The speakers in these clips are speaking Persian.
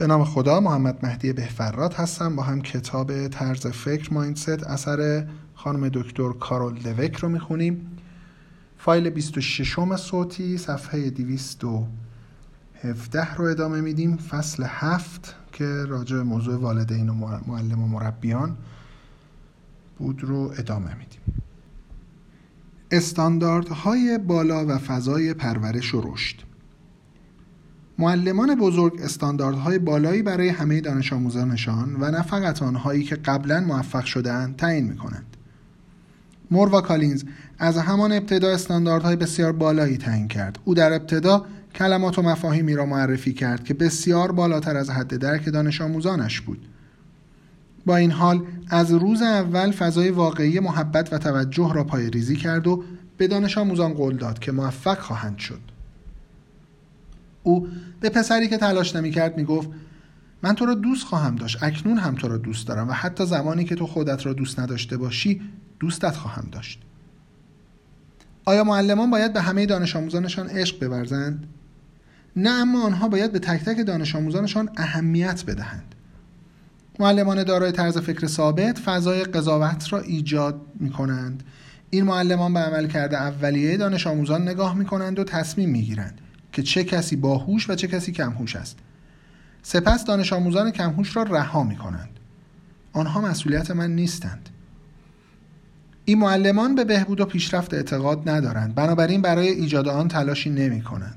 به نام خدا محمد مهدی بهفراد هستم. با هم کتاب طرز فکر مایندست. اثر خانم دکتر کارول دوک رو می‌خونیم. فایل 26 صوتی صفحه 217 رو ادامه میدیم. فصل هفت که راجع به موضوع والدین و معلم و مربیان بود رو ادامه میدیم. استانداردهای بالا و فضای پرورش و رشد. معلمان بزرگ استانداردهای بالایی برای همه دانش آموزانشان و نه فقط آنهایی که قبلا موفق شدهاند تعیین می کنند. موروا کالینز از همان ابتدا استانداردهای بسیار بالایی تعیین کرد. او در ابتدا کلمات و مفاهیمی را معرفی کرد که بسیار بالاتر از حد درک دانش آموزانش بود. با این حال از روز اول فضای واقعی محبت و توجه را پای ریزی کرد و به دانش آموزان قول داد که موفق خواهند شد. او به پسری که تلاش نمی‌کرد می‌گفت من تو را دوست خواهم داشت اکنون هم تو را دوست دارم و حتی زمانی که تو خودت را دوست نداشته باشی دوستت خواهم داشت. آیا معلمان باید به همه دانش آموزانشان عشق بورزند؟ نه اما آنها باید به تک تک دانش آموزانشان اهمیت بدهند. معلمان دارای طرز فکر ثابت فضای قضاوت را ایجاد می کنند این معلمان به عمل کرده اولیه دانش آموزان نگاه می کنند و تصمیم می گیرند که چه کسی باهوش و چه کسی کمهوش است. سپس دانش آموزان کمهوش را رها می کنند آنها مسئولیت من نیستند. این معلمان به بهبود و پیشرفت اعتقاد ندارند. بنابراین برای ایجاد آن تلاشی نمی کنند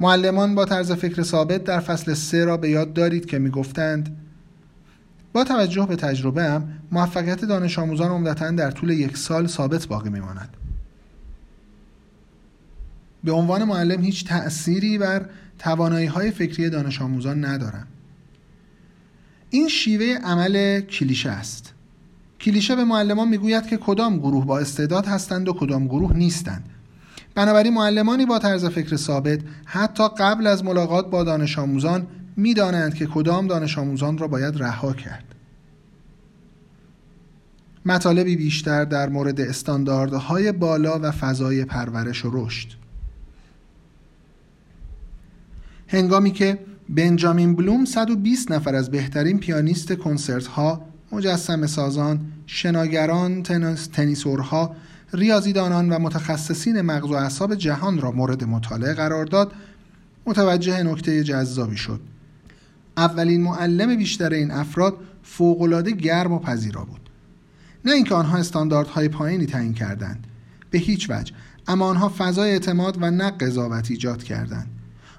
معلمان با طرز فکر ثابت در فصل سه را به یاد دارید که می گفتند با توجه به تجربه هم موفقیت دانش آموزان عمدتا در طول یک سال ثابت باقی می ماند. به عنوان معلم هیچ تأثیری بر توانایی های فکری دانش آموزان ندارم. این شیوه عمل کلیشه است. کلیشه به معلمان می‌گوید که کدام گروه با استعداد هستند و کدام گروه نیستند. بنابراین معلمانی با طرز فکر ثابت حتی قبل از ملاقات با دانش آموزان می‌دانند که کدام دانش آموزان را باید رها کرد. مطالبی بیشتر در مورد استانداردهای بالا و فضای پرورش و رشد. هنگامی که بنجامین بلوم 120 نفر از بهترین پیانیست کنسرت ها، مجسم سازان، شناگران، تنیسورها، ریاضیدانان و متخصصین مغز و اعصاب جهان را مورد مطالعه قرار داد، متوجه نکته جذابی شد. اولین معلم بیشتر این افراد فوقالعاده گرم و پذیرا بود. نه اینکه آنها استانداردهای پایینی تعیین کردند، به هیچ وجه، اما آنها فضای اعتماد و نه قضاوت ایجاد کردند.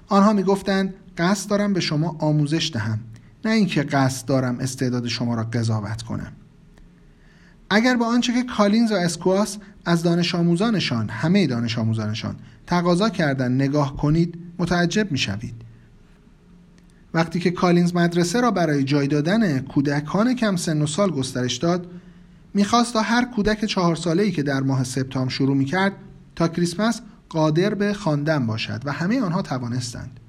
آنها می‌گفتند قصد دارم به شما آموزش دهم نه اینکه قصد دارم استعداد شما را قضاوت کنم. اگر با آنچه که کالینز و اسکواس از دانش آموزانشان همه دانش آموزانشان تقاضا کردن نگاه کنید متعجب می‌شوید. وقتی که کالینز مدرسه را برای جای دادن کودکان کم سن و سال گسترش داد می‌خواست تا هر کودک چهار ساله ای که در ماه سپتامبر شروع می‌کرد تا کریسمس قادر به خواندن باشد و همه آنها توانستند.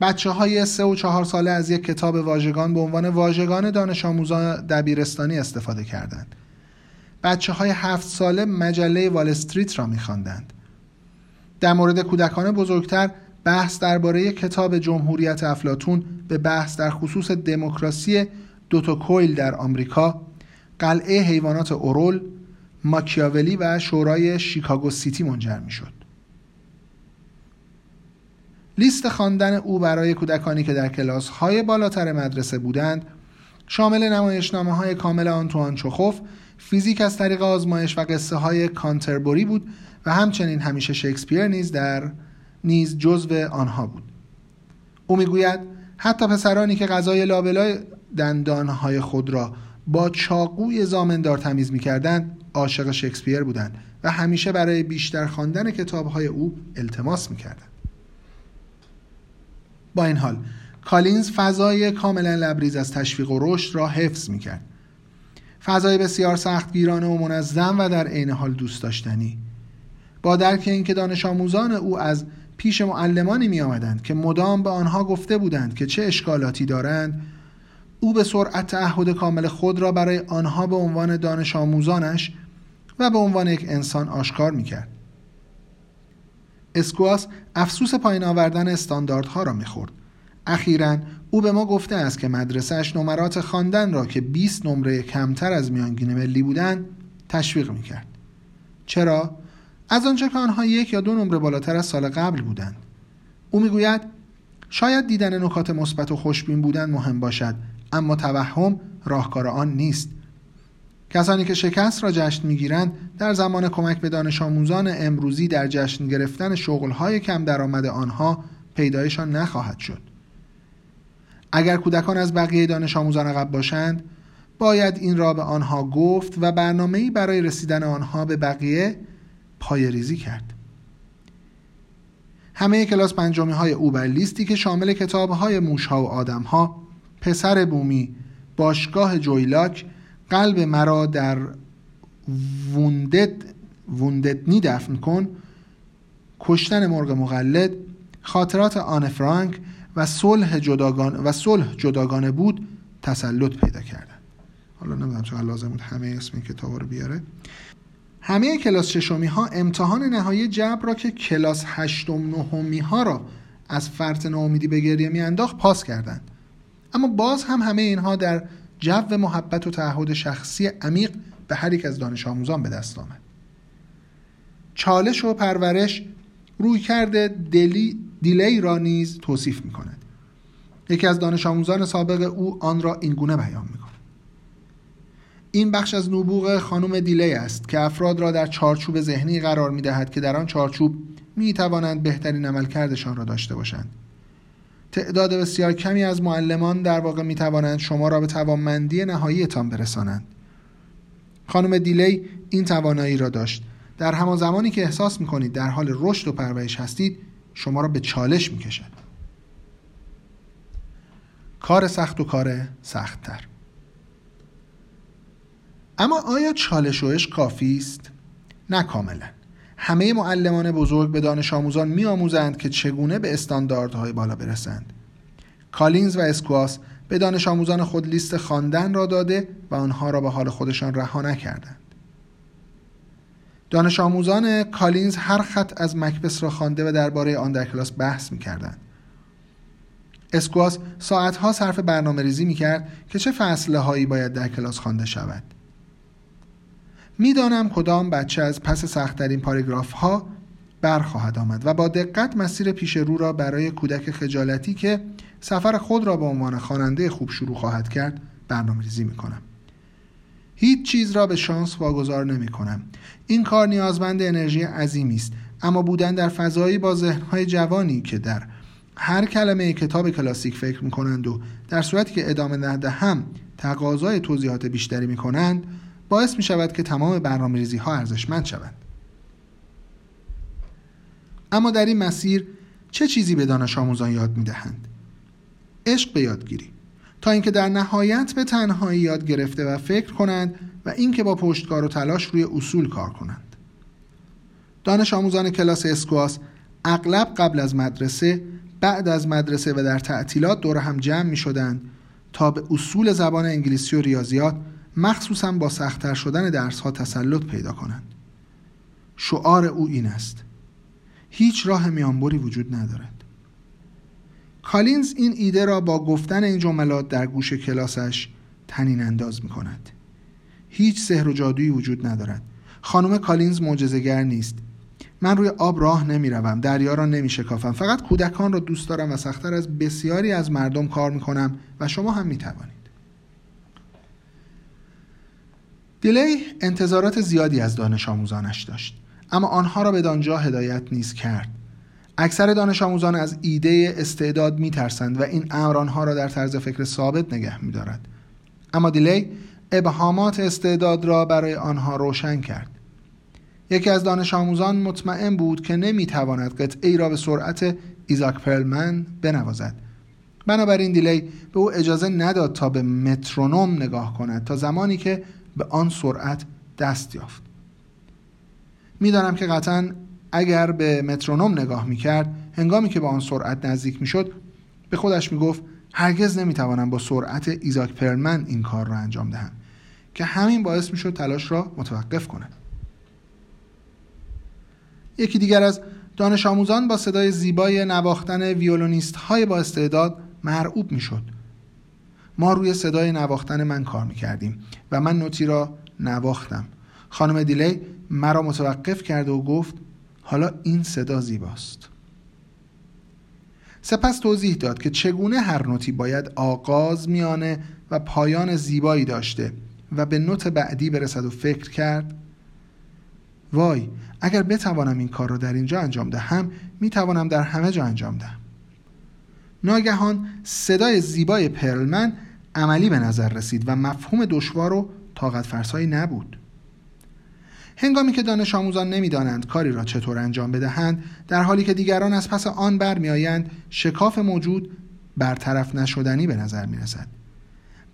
بچه های سه و چهار ساله از یک کتاب واژگان به عنوان واژگان دانش آموزان دبیرستانی استفاده کردند. بچه های هفت ساله مجله وال استریت را میخواندند. در مورد کودکان بزرگتر بحث درباره کتاب جمهوریت افلاتون به بحث در خصوص دموکراسی دوتا کویل در آمریکا قلعه حیوانات اورول ماکیاولی و شورای شیکاگو سیتی منجر می شد. لیست خواندن او برای کودکانی که در کلاس های بالاتر مدرسه بودند شامل نمایشنامه های کامل آنتوان چخوف فیزیک از طریق آزمایش و قصه های کانتربوری بود و همچنین همیشه شکسپیر نیز در نیز جزو آنها بود او می‌گوید حتی پسرانی که غذای لابلای دندانهای خود را با چاقوی زامندار تمیز می‌کردند عاشق شکسپیر بودند و همیشه برای بیشتر خواندن کتابهای او التماس می‌کردند. با این حال کالینز فضای کاملا لبریز از تشویق و رشد را حفظ می‌کرد. فضای بسیار سختگیرانه و منظم و در عین حال دوست داشتنی. با درک اینکه دانش آموزان او از پیش معلمانی می آمدند که مدام به آنها گفته بودند که چه اشکالاتی دارند او به سرعت تعهد کامل خود را برای آنها به عنوان دانش آموزانش و به عنوان یک انسان آشکار می‌کرد. اسکواس افسوس پایین آوردن استانداردها را می‌خورد. اخیرا او به ما گفته است که مدرسهش نمرات خواندن را که 20 نمره کمتر از میانگین ملی بودند تشویق می‌کرد. چرا؟ از آنجا که آنها یک یا دو نمره بالاتر از سال قبل بودند. او می‌گوید شاید دیدن نکات مثبت و خوشبین بودن مهم باشد اما توهم راهکار آن نیست. کسانی که شکست را جشن می‌گیرند در زمان کمک به دانش آموزان امروزی در جشن گرفتن شغلهای کم درآمد آنها پیدایشان نخواهد شد. اگر کودکان از بقیه دانش آموزان عقب باشند باید این را به آنها گفت و برنامه‌ای برای رسیدن آنها به بقیه پای ریزی کرد. همه کلاس پنجمی های او بر لیستی که شامل کتاب های موش ها و آدم ها پسر بومی باشگاه جویلاک قلب مرا در ووندد وونددنی دفن کن. کشتن مرغ مقلد خاطرات آن فرانک و صلح جداگان و صلح جداگانه بود تسلط پیدا کردن. حالا نمی‌دونم چقدر لازم بود همه اسم این کتاب رو بیاره. همه کلاس ششمی ها امتحان نهایی جبر را که کلاس هشتم نهمی ها را از فرط ناامیدی به گریه میانداخت پاس کردند. اما باز هم همه اینها در جو محبت و تعهد شخصی عمیق به هر یک از دانش آموزان به دست آمد. چالش و پرورش روی کرده دلی دیلی را نیز توصیف می کند یکی از دانش آموزان سابق او آن را اینگونه بیان می کند این بخش از نبوغ خانم دیلی است که افراد را در چارچوب ذهنی قرار می دهد که در آن چارچوب می توانند بهترین عملکردشان را داشته باشند. تعداد بسیار کمی از معلمان در واقع می توانند شما را به توانمندی نهاییتان برسانند. خانم دیلی این توانایی را داشت. در همان زمانی که احساس می کنید در حال رشد و پرورش هستید شما را به چالش می کشد کار سخت و کار سختتر. اما آیا چالش و عشق کافی است؟ نه کاملا. همه معلمان بزرگ به دانش آموزان می آموزند که چگونه به استانداردهای بالا برسند کالینز و اسکواس به دانش آموزان خود لیست خواندن را داده و آنها را به حال خودشان رها نکردند دانش آموزان کالینز هر خط از مکبث را خوانده و درباره آن در کلاس بحث می کردند. اسکواس ساعتها صرف برنامه ریزی می کرد که چه فصله هایی باید در کلاس خوانده شود. می‌دانم کدام بچه از پس سختترین پاراگراف ها برخواهد آمد و با دقت مسیر پیش رو را برای کودک خجالتی که سفر خود را به عنوان خواننده خوب شروع خواهد کرد برنامه ریزی می کنم. هیچ چیز را به شانس واگذار نمی کنم. این کار نیازمند انرژی عظیمی است اما بودن در فضایی با ذهنهای جوانی که در هر کلمه کتاب کلاسیک فکر می کنند و در صورتی که ادامه نده هم تقاضای توضیحات بیشتری می کنند باعث می شود که تمام برنامه ریزی ها ارزشمند شوند. اما در این مسیر چه چیزی به دانش آموزان یاد می دهند؟ عشق به یادگیری. تا اینکه در نهایت به تنهایی یاد گرفته و فکر کنند و اینکه با پشتکار و تلاش روی اصول کار کنند. دانش آموزان کلاس اسکواس اغلب قبل از مدرسه بعد از مدرسه و در تعطیلات دور هم جمع می شدند تا به اصول زبان انگلیسی و ریاضیات مخصوصا با سختتر شدن درس ها تسلط پیدا کنند. شعار او این است. هیچ راه میانبری وجود ندارد. کالینز این ایده را با گفتن این جملات در گوش کلاسش تنین انداز می کند هیچ سحر و جادویی وجود ندارد. خانم کالینز معجزه‌گر نیست. من روی آب راه نمی روم دریا را نمی شکافم فقط کودکان را دوست دارم و سختتر از بسیاری از مردم کار می کنم و شما هم می توانید دیلی انتظارات زیادی از دانش آموزانش داشت اما آنها را به دانجا هدایت نیز کرد. اکثر دانش آموزان از ایده استعداد می ترسند و این امر آنها را در طرز فکر ثابت نگه می دارد. اما دیلی ابهامات استعداد را برای آنها روشن کرد. یکی از دانش آموزان مطمئن بود که نمی تواند قطعه را به سرعت ایزاک پرلمن بنوازد. بنابراین دیلی به او اجازه نداد تا به مترونوم نگاه کند تا زمانی که به آن سرعت دست یافت. می‌دانم که قطعا اگر به مترونوم نگاه می‌کرد هنگامی که به آن سرعت نزدیک می‌شد به خودش می‌گفت هرگز نمی‌توانم با سرعت ایزاک پرلمن این کار را انجام دهم که همین باعث می‌شد تلاش را متوقف کند. یکی دیگر از دانش آموزان با صدای زیبای نواختن ویولونیست های با استعداد مرعوب می‌شد. ما روی صدای نواختن من کار می‌کردیم و من نوتی را نواختم. خانم دیلی مرا متوقف کرد و گفت حالا این صدا زیباست. سپس توضیح داد که چگونه هر نوتی باید آغاز میانه و پایان زیبایی داشته و به نوت بعدی برسد و فکر کرد وای اگر بتوانم این کار را در اینجا انجام دهم می‌توانم در همه جا انجام دهم. ناگهان صدای زیبای پرلمن عملی به نظر رسید و مفهوم دشوار و طاقت فرسایی نبود هنگامی که دانش آموزان نمی‌دانند کاری را چطور انجام بدهند در حالی که دیگران از پس آن برمیآیند شکاف موجود برطرف نشدنی به نظر می رسد.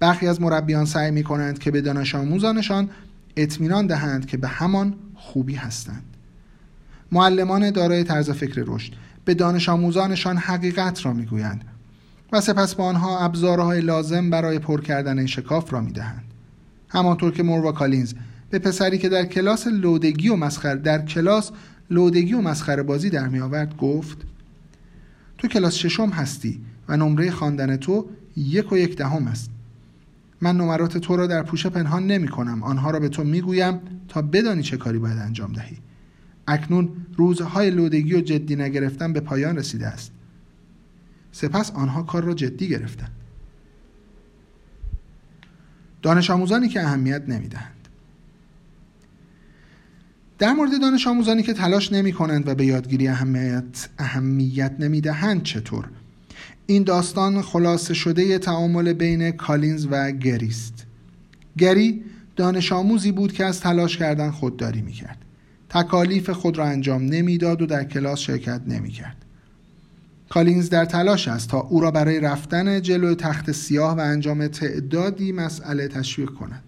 برخی از مربیان سعی می کنند که به دانش آموزانشان اطمینان دهند که به همان خوبی هستند معلمان دارای طرز فکر رشد به دانش آموزانشان حقیقت را می‌گویند و سپس با آنها ابزارهای لازم برای پر کردن این شکاف را می‌دهند. همانطور که موروا کالینز به پسری که در کلاس لودگی و مسخر در کلاس لودگی و مسخره بازی در می آورد گفت تو کلاس ششم هستی و نمره خواندن تو یک و یک دهم است. من نمرات تو را در پوشه پنهان نمی کنم آنها را به تو می گویم تا بدانی چه کاری باید انجام دهی. اکنون روزهای لودگی و جدی نگرفتن به پایان رسیده است سپس آنها کار را جدی گرفتند دانش آموزانی که اهمیت نمی‌دهند در مورد دانش آموزانی که تلاش نمی کنند و به یادگیری اهمیت, اهمیت نمی دهند چطور؟ این داستان خلاصه شده تعامل بین کالینز و گری است. گری دانش آموزی بود که از تلاش کردن خودداری می کرد. تکالیف خود را انجام نمی‌داد و در کلاس شرکت نمی کرد. کالینز در تلاش است تا او را برای رفتن جلو تخت سیاه و انجام تعدادی مسئله تشویق کند.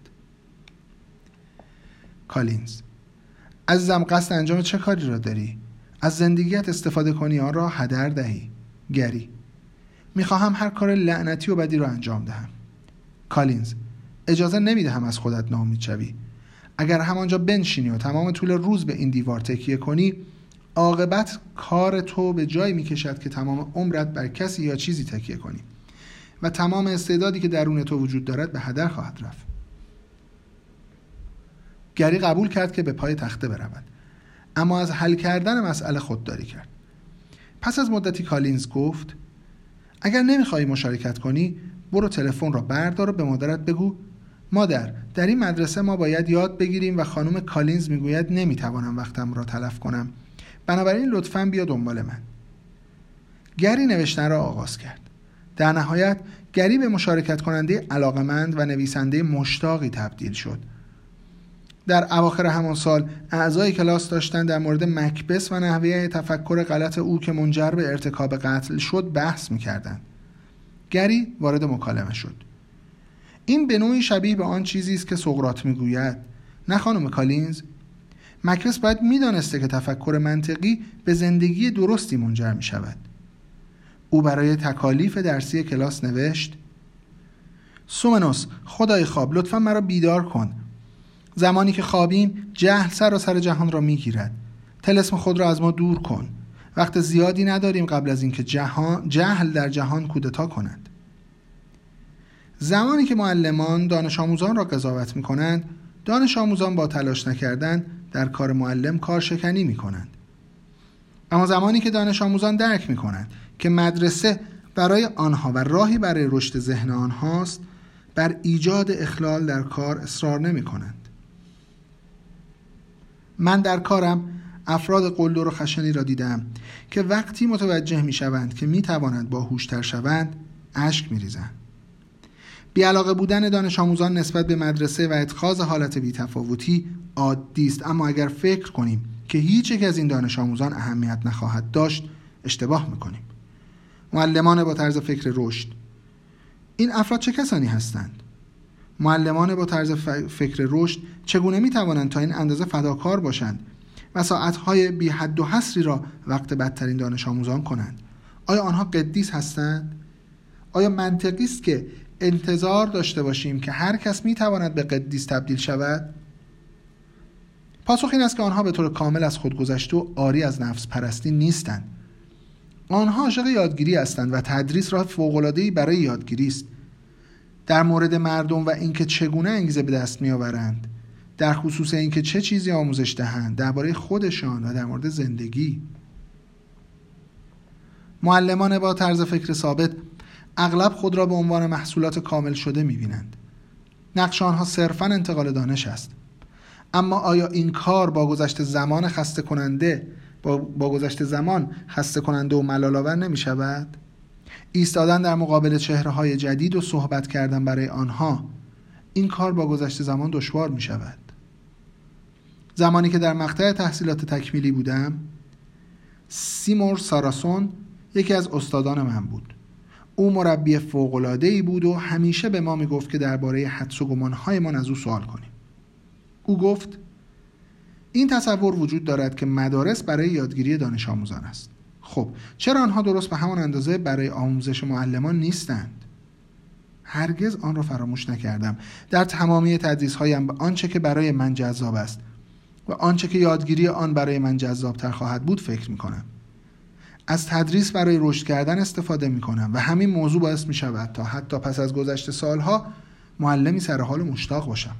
کالینز عزیزم قصد انجام چه کاری را داری؟ از زندگیت استفاده کنی آن را هدر دهی گری می‌خواهم هر کار لعنتی و بدی را انجام دهم کالینز اجازه نمی‌دهم از خودت ناامید شوی اگر همانجا بنشینی و تمام طول روز به این دیوار تکیه کنی عاقبت کار تو به جایی می‌کشد که تمام عمرت بر کسی یا چیزی تکیه کنی و تمام استعدادی که درون تو وجود دارد به هدر خواهد رفت. گری قبول کرد که به پای تخته برود. اما از حل کردن مسئله خودداری کرد. پس از مدتی کالینز گفت اگر نمی‌خوای مشارکت کنی برو تلفن را بردار و به مادرت بگو مادر در این مدرسه ما باید یاد بگیریم و خانم کالینز می‌گوید نمی‌توانم وقتم را تلف کنم. بنابراین لطفا بیا دنبال من. گری نوشتن را آغاز کرد. در نهایت گری به مشارکت کننده علاقمند و نویسنده مشتاقی تبدیل شد. در اواخر همان سال اعضای کلاس داشتند در مورد مکبس و نحوه تفکر غلط او که منجر به ارتکاب قتل شد بحث می‌کردند. گری وارد مکالمه شد. این به نوعی شبیه به آن چیزی است که سقراط می‌گوید. نه خانم کالینز؟ مکبس باید می‌دانسته که تفکر منطقی به زندگی درستی منجر می شود او برای تکالیف درسی کلاس نوشت سومنوس خدای خواب لطفا مرا بیدار کن. زمانی که خوابیم جهل سر و سر جهان را می‌گیرد. تلسم خود را از ما دور کن. وقت زیادی نداریم قبل از اینکه جهان جهل در جهان کودتا کند. زمانی که معلمان دانش آموزان را قضاوت می کنند دانش آموزان با تلاش نکردن در کار معلم کار شکنی می کنند اما زمانی که دانش آموزان درک می کنند که مدرسه برای آنها و راهی برای رشد ذهن آنهاست بر ایجاد اخلال در کار اصرار نمی کنند من در کارم افراد قلدر و خشنی را دیدم که وقتی متوجه می شوند که می توانند با هوشتر شوند اشک می ریزند بیعلاقه بودن دانش آموزان نسبت به مدرسه و اتخاذ حالت بیتفاوتی عادی است. اما اگر فکر کنیم که هیچ یک از این دانش آموزان اهمیت نخواهد داشت اشتباه می‌کنیم. معلمان با طرز فکر رشد. این افراد چه کسانی هستند؟ معلمان با طرز فکر رشد چگونه می توانند تا این اندازه فداکار باشند و ساعتهای بی حد و حصری را وقت بدترین دانش آموزان کنند؟ آیا آنها قدیس هستند؟ آیا منطقی است که انتظار داشته باشیم که هر کس می تواند به قدیس تبدیل شود؟ پاسخ این است که آنها به طور کامل از خود گذشته و آری از نفس پرستی نیستند. آنها عاشق یادگیری هستند و تدریس راه فوق‌العاده‌ای برای یادگیری است. در مورد مردم و اینکه چگونه انگیزه به دست میآورند در خصوص اینکه چه چیزی آموزش دهند درباره خودشان و در مورد زندگی. معلمان با طرز فکر ثابت اغلب خود را به عنوان محصولات کامل شده می‌بینند. نقش آنها صرفا انتقال دانش است. اما آیا این کار با گذشت زمان خسته کننده با, با گذشت زمان خسته کننده و ملال نمی شود؟ ایستادن در مقابل چهره های جدید و صحبت کردن برای آنها این کار با گذشت زمان دشوار می شود زمانی که در مقطع تحصیلات تکمیلی بودم سیمور ساراسون یکی از استادان من بود. او مربی ای بود و همیشه به ما می‌گفت که درباره حدس و گمانهایمان از او سوال کنیم. او گفت این تصور وجود دارد که مدارس برای یادگیری دانش آموزان است. خب چرا آنها درست به همان اندازه برای آموزش معلمان نیستند؟ هرگز آن را فراموش نکردم. در تمامی تدریس هایم به آنچه که برای من جذاب است و آنچه که یادگیری آن برای من جذابتر خواهد بود فکر می کنم از تدریس برای رشد کردن استفاده می کنم و همین موضوع باعث می شود تا حتی پس از گذشت سالها معلمی سر حال مشتاق باشم.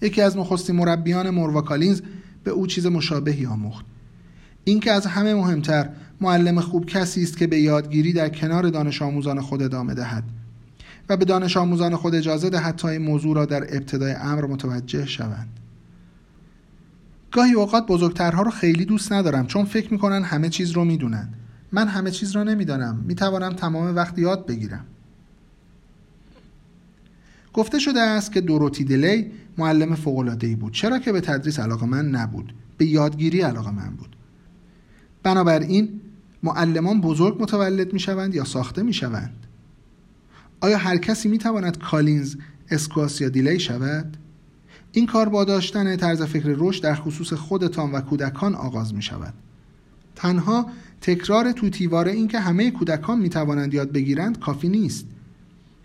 یکی از نخستین مربیان مورواکالینز به او چیز مشابهی آموخت. اینکه از همه مهمتر معلم خوب کسی است که به یادگیری در کنار دانش آموزان خود ادامه دهد و به دانش آموزان خود اجازه دهد تا این موضوع را در ابتدای امر متوجه شوند. گاهی اوقات بزرگترها رو خیلی دوست ندارم چون فکر می‌کنن همه چیز رو می‌دونن. من همه چیز رو نمی‌دانم. می‌توانم تمام وقت یاد بگیرم. گفته شده است که دوروتی دلی معلم فوق‌العاده‌ای بود. چرا که به تدریس علاقه من نبود. به یادگیری علاقه من بود. بنابراین معلمان بزرگ متولد می شوند یا ساخته می شوند آیا هر کسی می تواند کالینز اسکواس یا دیلی شود؟ این کار با داشتن طرز فکر رشد در خصوص خودتان و کودکان آغاز می شود. تنها تکرار طوطی‌وار این که همه کودکان می توانند یاد بگیرند کافی نیست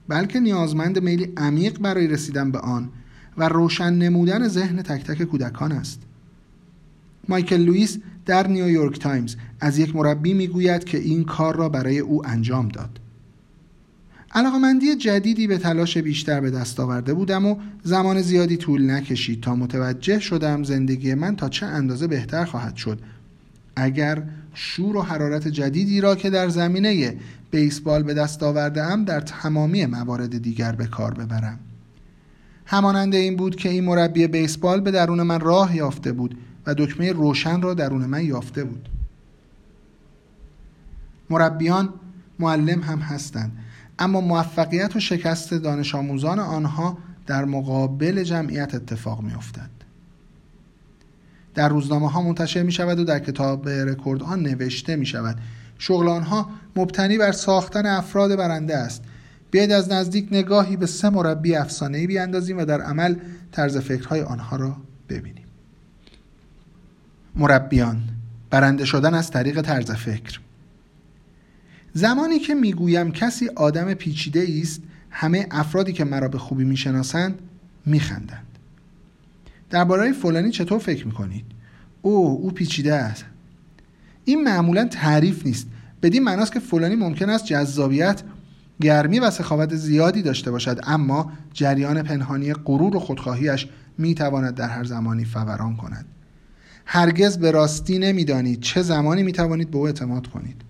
بلکه نیازمند میلی عمیق برای رسیدن به آن و روشن نمودن ذهن تک تک کودکان است. مایکل لوئیس در نیویورک تایمز از یک مربی می‌گوید که این کار را برای او انجام داد. علاقمندی جدیدی به تلاش بیشتر به دست آورده بودم و زمان زیادی طول نکشید تا متوجه شدم زندگی من تا چه اندازه بهتر خواهد شد. اگر شور و حرارت جدیدی را که در زمینه بیسبال به دست آورده ام در تمامی موارد دیگر به کار ببرم. همانند این بود که این مربی بیسبال به درون من راه یافته بود و دکمه روشن را درون من یافته بود. مربیان معلم هم هستند. اما موفقیت و شکست دانش آموزان آنها در مقابل جمعیت اتفاق می افتد. در روزنامه ها منتشر می شود و در کتاب رکورد ها نوشته می شود شغل آنها مبتنی بر ساختن افراد برنده است. بیاید از نزدیک نگاهی به سه مربی ای بیاندازیم و در عمل طرز فکرهای آنها را ببینیم. مربیان برنده شدن از طریق طرز فکر. زمانی که می‌گویم کسی آدم پیچیده است همه افرادی که مرا به خوبی می‌شناسند میخندند. درباره فلانی چطور فکر می‌کنید؟ او او پیچیده است. این معمولا تعریف نیست. بدین معناست که فلانی ممکن است جذابیت گرمی و سخاوت زیادی داشته باشد اما جریان پنهانی غرور و خودخواهیش می‌تواند در هر زمانی فوران کند. هرگز به راستی نمی‌دانید چه زمانی می‌توانید به او اعتماد کنید.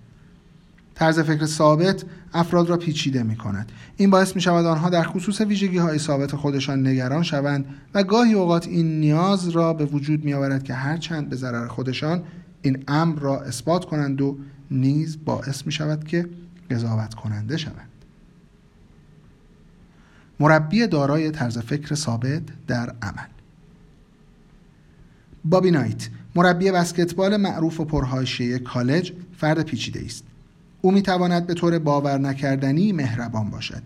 طرز فکر ثابت افراد را پیچیده می کند این باعث می شود آنها در خصوص ویژگی های ثابت خودشان نگران شوند و گاهی اوقات این نیاز را به وجود می آورد که هرچند به ضرر خودشان این امر را اثبات کنند و نیز باعث می شود که قضاوت کننده شوند. مربی دارای طرز فکر ثابت در عمل. بابی نایت مربی بسکتبال معروف و پرهاشیه کالج فرد پیچیده است. او می تواند به طور باور نکردنی مهربان باشد.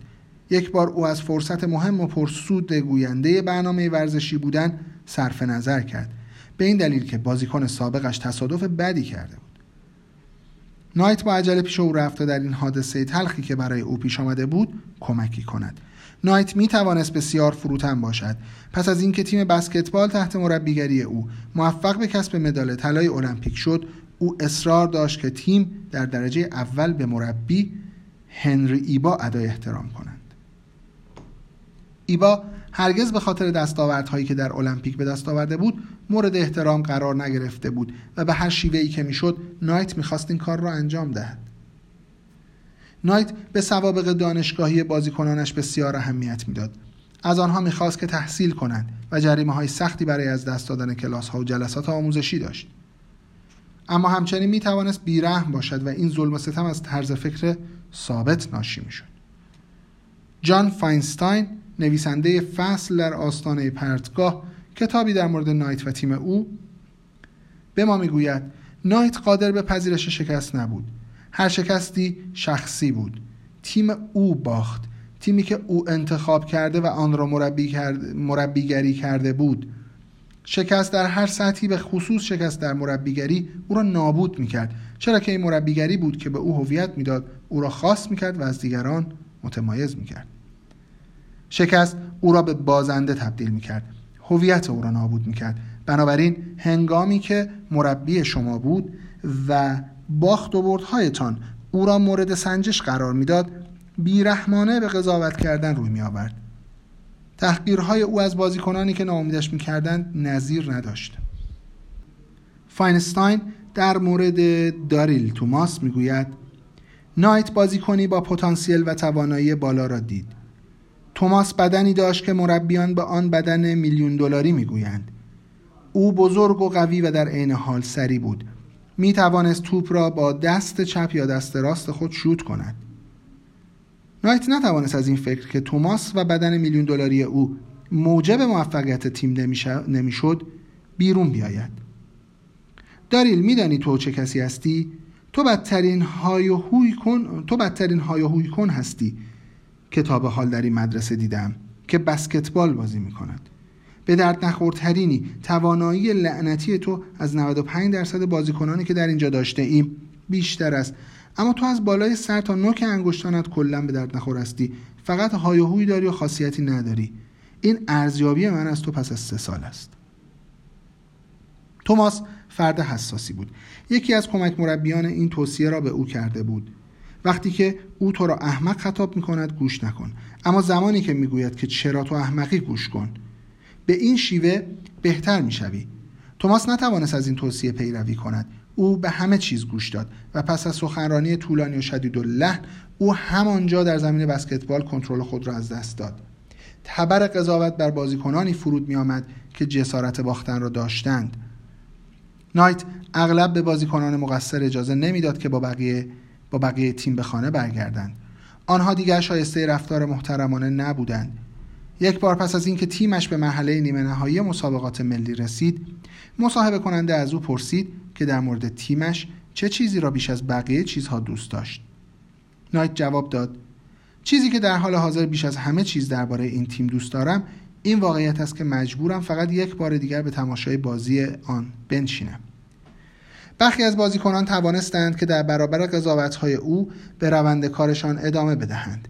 یک بار او از فرصت مهم و پرسود گوینده برنامه ورزشی بودن صرف نظر کرد. به این دلیل که بازیکن سابقش تصادف بدی کرده بود. نایت با عجله پیش او رفت در این حادثه تلخی که برای او پیش آمده بود کمکی کند. نایت می توانست بسیار فروتن باشد. پس از اینکه تیم بسکتبال تحت مربیگری او موفق به کسب مدال طلای المپیک شد او اصرار داشت که تیم در درجه اول به مربی هنری ایبا ادای احترام کنند. ایبا هرگز به خاطر دستاوردهایی که در المپیک به دست آورده بود مورد احترام قرار نگرفته بود و به هر شیوهی که می‌شد نایت می‌خواست این کار را انجام دهد. نایت به سوابق دانشگاهی بازیکنانش بسیار اهمیت می‌داد. از آنها می‌خواست که تحصیل کنند و جریمه های سختی برای از دست دادن کلاس ها و جلسات آموزشی داشت. اما همچنین می‌توانست بیرحم باشد و این ظلم و ستم از طرز فکر ثابت ناشی می‌شد. جان فاینستاین نویسنده فصل در آستانه پرتگاه کتابی در مورد نایت و تیم او به ما می‌گوید نایت قادر به پذیرش شکست نبود. هر شکستی شخصی بود. تیم او باخت. تیمی که او انتخاب کرده و آن را مربی کرد، مربیگری کرده بود. شکست در هر سطحی به خصوص شکست در مربیگری او را نابود می‌کرد. چرا که این مربیگری بود که به او هویت می‌داد او را خاص می‌کرد و از دیگران متمایز می‌کرد. شکست او را به بازنده تبدیل می‌کرد. هویت او را نابود می‌کرد. بنابراین هنگامی که مربی شما بود و باخت و بردهایتان او را مورد سنجش قرار می‌داد بیرحمانه به قضاوت کردن روی می آورد تحقیرهای او از بازیکنانی که ناامیدش می‌کردند نظیر نداشت. فاینستاین در مورد داریل توماس می‌گوید نایت بازیکنی با پتانسیل و توانایی بالا را دید. توماس بدنی داشت که مربیان به آن بدن میلیون دلاری می‌گویند. او بزرگ و قوی و در عین حال سری بود. می توانست توپ را با دست چپ یا دست راست خود شوت کند. نایت نتوانست از این فکر که توماس و بدن میلیون دلاری او موجب موفقیت تیم نمی‌شد بیرون بیاید. داریل میدانی تو چه کسی هستی؟ تو بدترین های هوی کن تو بدترین های هوی کن هستی. کتاب حال در این مدرسه دیدم که بسکتبال بازی می کند به درد نخورترینی توانایی لعنتی تو از 95 درصد بازیکنانی که در اینجا داشته ایم بیشتر است اما تو از بالای سر تا نوک انگشتانت کلا به درد نخور هستی. فقط هایهوی داری و خاصیتی نداری. این ارزیابی من از تو پس از سه سال است. توماس فرد حساسی بود. یکی از کمک مربیان این توصیه را به او کرده بود. وقتی که او تو را احمق خطاب می کند گوش نکن. اما زمانی که می‌گوید که چرا تو احمقی گوش کن. به این شیوه بهتر می‌شوی. توماس نتوانست از این توصیه پیروی کند. او به همه چیز گوش داد و پس از سخنرانی طولانی و شدید و لحن او همانجا در زمین بسکتبال کنترل خود را از دست داد. تبر قضاوت بر بازیکنانی فرود می آمد که جسارت باختن را داشتند. نایت اغلب به بازیکنان مقصر اجازه نمی‌داد که با بقیه با بقیه تیم به خانه برگردند. آنها دیگر شایسته رفتار محترمانه نبودند. یک بار پس از اینکه تیمش به مرحله نیمه نهایی مسابقات ملی رسید مصاحبه کننده از او پرسید که در مورد تیمش چه چیزی را بیش از بقیه چیزها دوست داشت. نایت جواب داد چیزی که در حال حاضر بیش از همه چیز درباره این تیم دوست دارم این واقعیت است که مجبورم فقط یک بار دیگر به تماشای بازی آن بنشینم. برخی از بازیکنان توانستند که در برابر قضاوت‌های او به روند کارشان ادامه بدهند.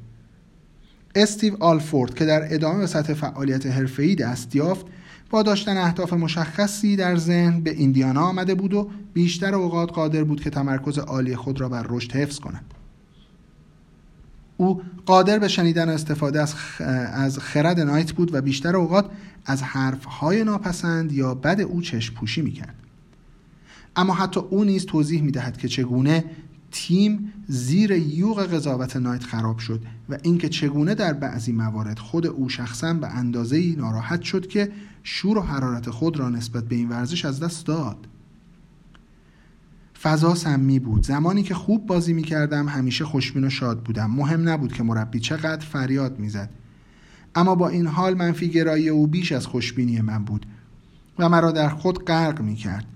استیو آلفورد که در ادامه به سطح فعالیت حرفه‌ای دست یافت با داشتن اهداف مشخصی در ذهن به ایندیانا آمده بود و بیشتر اوقات قادر بود که تمرکز عالی خود را بر رشد حفظ کند. او قادر به شنیدن و استفاده از, از خرد نایت بود و بیشتر اوقات از حرفهای ناپسند یا بد او چشم پوشی می‌کرد. اما حتی او نیز توضیح می‌دهد که چگونه تیم زیر یوغ قضاوت نایت خراب شد و اینکه چگونه در بعضی موارد خود او شخصا به اندازه ناراحت شد که شور و حرارت خود را نسبت به این ورزش از دست داد. فضا سمی بود. زمانی که خوب بازی می کردم همیشه خوشبین و شاد بودم. مهم نبود که مربی چقدر فریاد می‌زد. اما با این حال منفی گرایی او بیش از خوشبینی من بود و مرا در خود غرق می کرد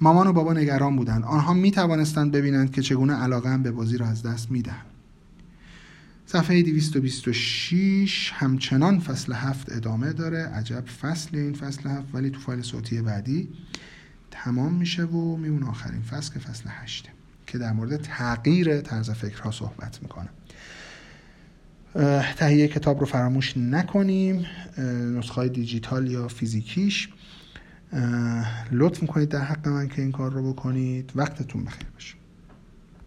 مامان و بابا نگران بودند. آنها می توانستند ببینند که چگونه علاقه به بازی را از دست می دهم. صفحه 226 همچنان فصل هفت ادامه داره. عجب فصل این فصل هفت ولی تو فایل صوتی بعدی تمام میشه و میمون آخرین فصل که فصل هشته که در مورد تغییر طرز فکرها صحبت می‌کنه. تهیه کتاب رو فراموش نکنیم. نسخه دیجیتال یا فیزیکیش. لطف می‌کنید در حق من که این کار رو بکنید. وقتتون بخیر باشه.